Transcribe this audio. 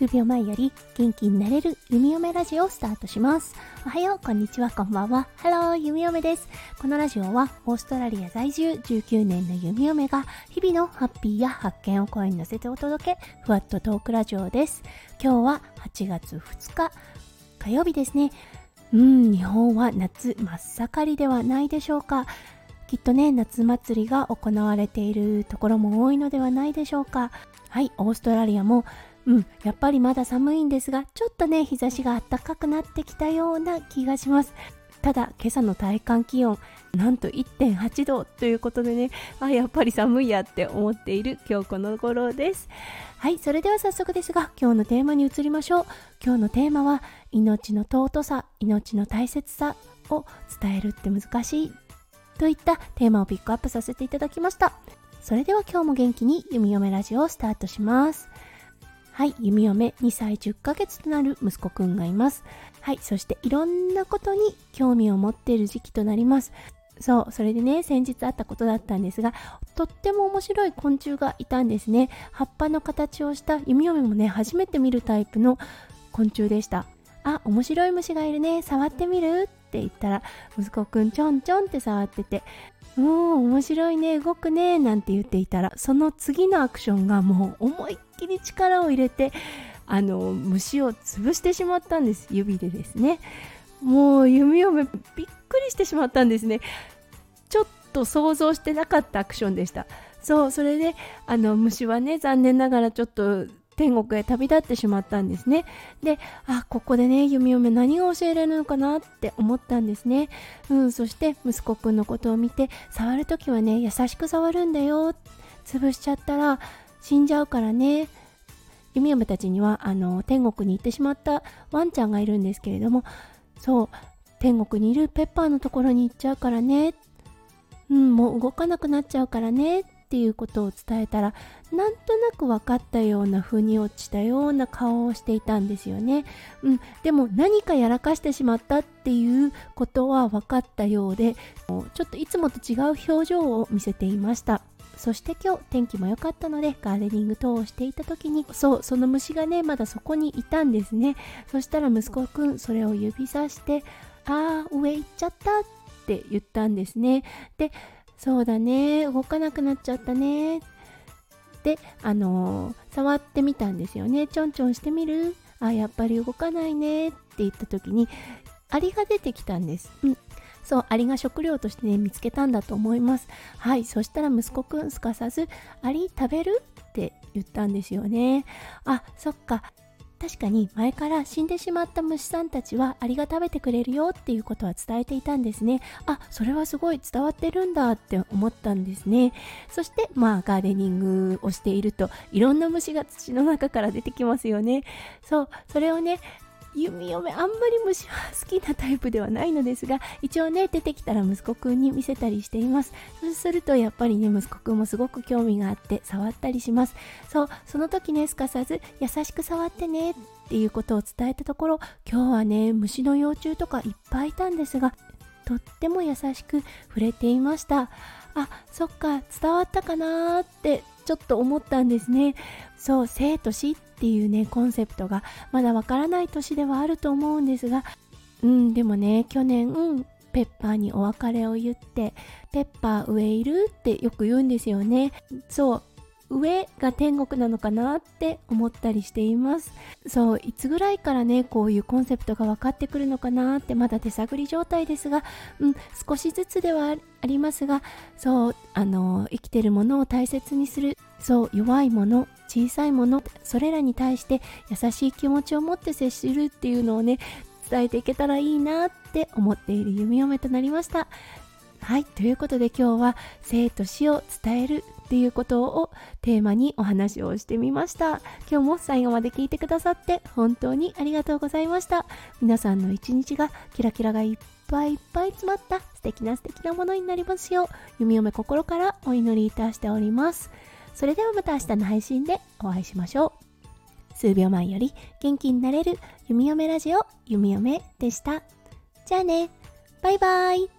数秒前より元気になれる弓嫁ラジオをスタートします。おはよう、こんにちは、こんばんは。ハロー、弓嫁です。このラジオはオーストラリア在住19年の弓嫁が日々のハッピーや発見を声に乗せてお届け、ふわっとトークラジオです。今日は8月2日火曜日ですね。うん、日本は夏真っ盛りではないでしょうか。きっとね、夏祭りが行われているところも多いのではないでしょうか。はい、オーストラリアもうん、やっぱりまだ寒いんですが、ちょっとね、日差しが暖かくなってきたような気がします。ただ、今朝の体感気温、なんと1.8度ということでね、あ、やっぱり寒いやって思っている今日この頃です。はい、それでは早速ですが、今日のテーマに移りましょう。今日のテーマは、命の尊さ、命の大切さを伝えるって難しいといったテーマをピックアップさせていただきました。それでは今日も元気に弓嫁ラジオをスタートします。はい、弓嫁2歳10ヶ月となる息子くんがいます。はい、そしていろんなことに興味を持っている時期となります。そう、それでね、先日あったことだったんですが、とっても面白い昆虫がいたんですね。葉っぱの形をした弓嫁もね、初めて見るタイプの昆虫でした。あ、面白い虫がいるね、触ってみる？って言ったら、息子くんちょんちょんって触ってて、うん、面白いね、動くね、なんて言っていたら、その次のアクションがもう思いっきり力を入れて、あの、虫を潰してしまったんです。指でですね。もう弓嫁びっくりしてしまったんですね。ちょっと想像してなかったアクションでした。そう、それで、あの、虫はね、残念ながらちょっと天国へ旅立ってしまったんですね。で、あ、ここでね、弓嫁何が教えられるのかなって思ったんですね。うん、そして息子くんのことを見て、触るときはね、優しく触るんだよ。潰しちゃったら死んじゃうからね。弓嫁たちには、あの、天国に行ってしまったワンちゃんがいるんですけれども、そう、天国にいるペッパーのところに行っちゃうからね。うん、もう動かなくなっちゃうからね。っていうことを伝えたらなんとなく分かったような腑に落ちたような顔をしていたんですよね、うん、でも何かやらかしてしまったっていうことは分かったようでちょっといつもと違う表情を見せていました。そして今日天気も良かったのでガーデニング等をしていた時にそうその虫がねまだそこにいたんですね。そしたら息子くんそれを指さしてあー上行っちゃったって言ったんですね。でそうだね。動かなくなっちゃったね。であのー、触ってみたんですよね。ちょんちょんしてみる？あやっぱり動かないね。って言った時にアリが出てきたんです、うん、そうアリが食料としてね見つけたんだと思います。はいそしたら息子くんすかさずアリ食べる？って言ったんですよね。あそっか。確かに前から死んでしまった虫さんたちはアリが食べてくれるよっていうことは伝えていたんですね。あ、それはすごい伝わってるんだって思ったんですね。そしてまあガーデニングをしているといろんな虫が土の中から出てきますよね。そう、それをね、弓嫁あんまり虫は好きなタイプではないのですが一応ね出てきたら息子くんに見せたりしています。そうするとやっぱりね息子くんもすごく興味があって触ったりします。そうその時ねすかさず優しく触ってねっていうことを伝えたところ今日はね虫の幼虫とかいっぱいいたんですがとっても優しく触れていました。あそっか伝わったかなーってちょっと思ったんですね。そう生と死っていうねコンセプトがまだわからない年ではあると思うんですがうんでもね去年、うん、ペッパーにお別れを言ってペッパー上いるってよく言うんですよね。そう上が天国なのかなって思ったりしています。そういつぐらいからねこういうコンセプトが分かってくるのかなってまだ手探り状態ですが、うん、少しずつではありますがそうあの生きてるものを大切にするそう弱いもの小さいものそれらに対して優しい気持ちを持って接するっていうのをね伝えていけたらいいなって思っている弓嫁となりました。はいということで今日は生と死を伝えるっていうことをテーマにお話をしてみました。今日も最後まで聞いてくださって本当にありがとうございました。皆さんの一日がキラキラがいっぱいいっぱい詰まった素敵な素敵なものになりますよう弓嫁心からお祈りいたしております。それではまた明日の配信でお会いしましょう。数秒前より元気になれる弓嫁ラジオ弓嫁でした。じゃあね。バイバイ。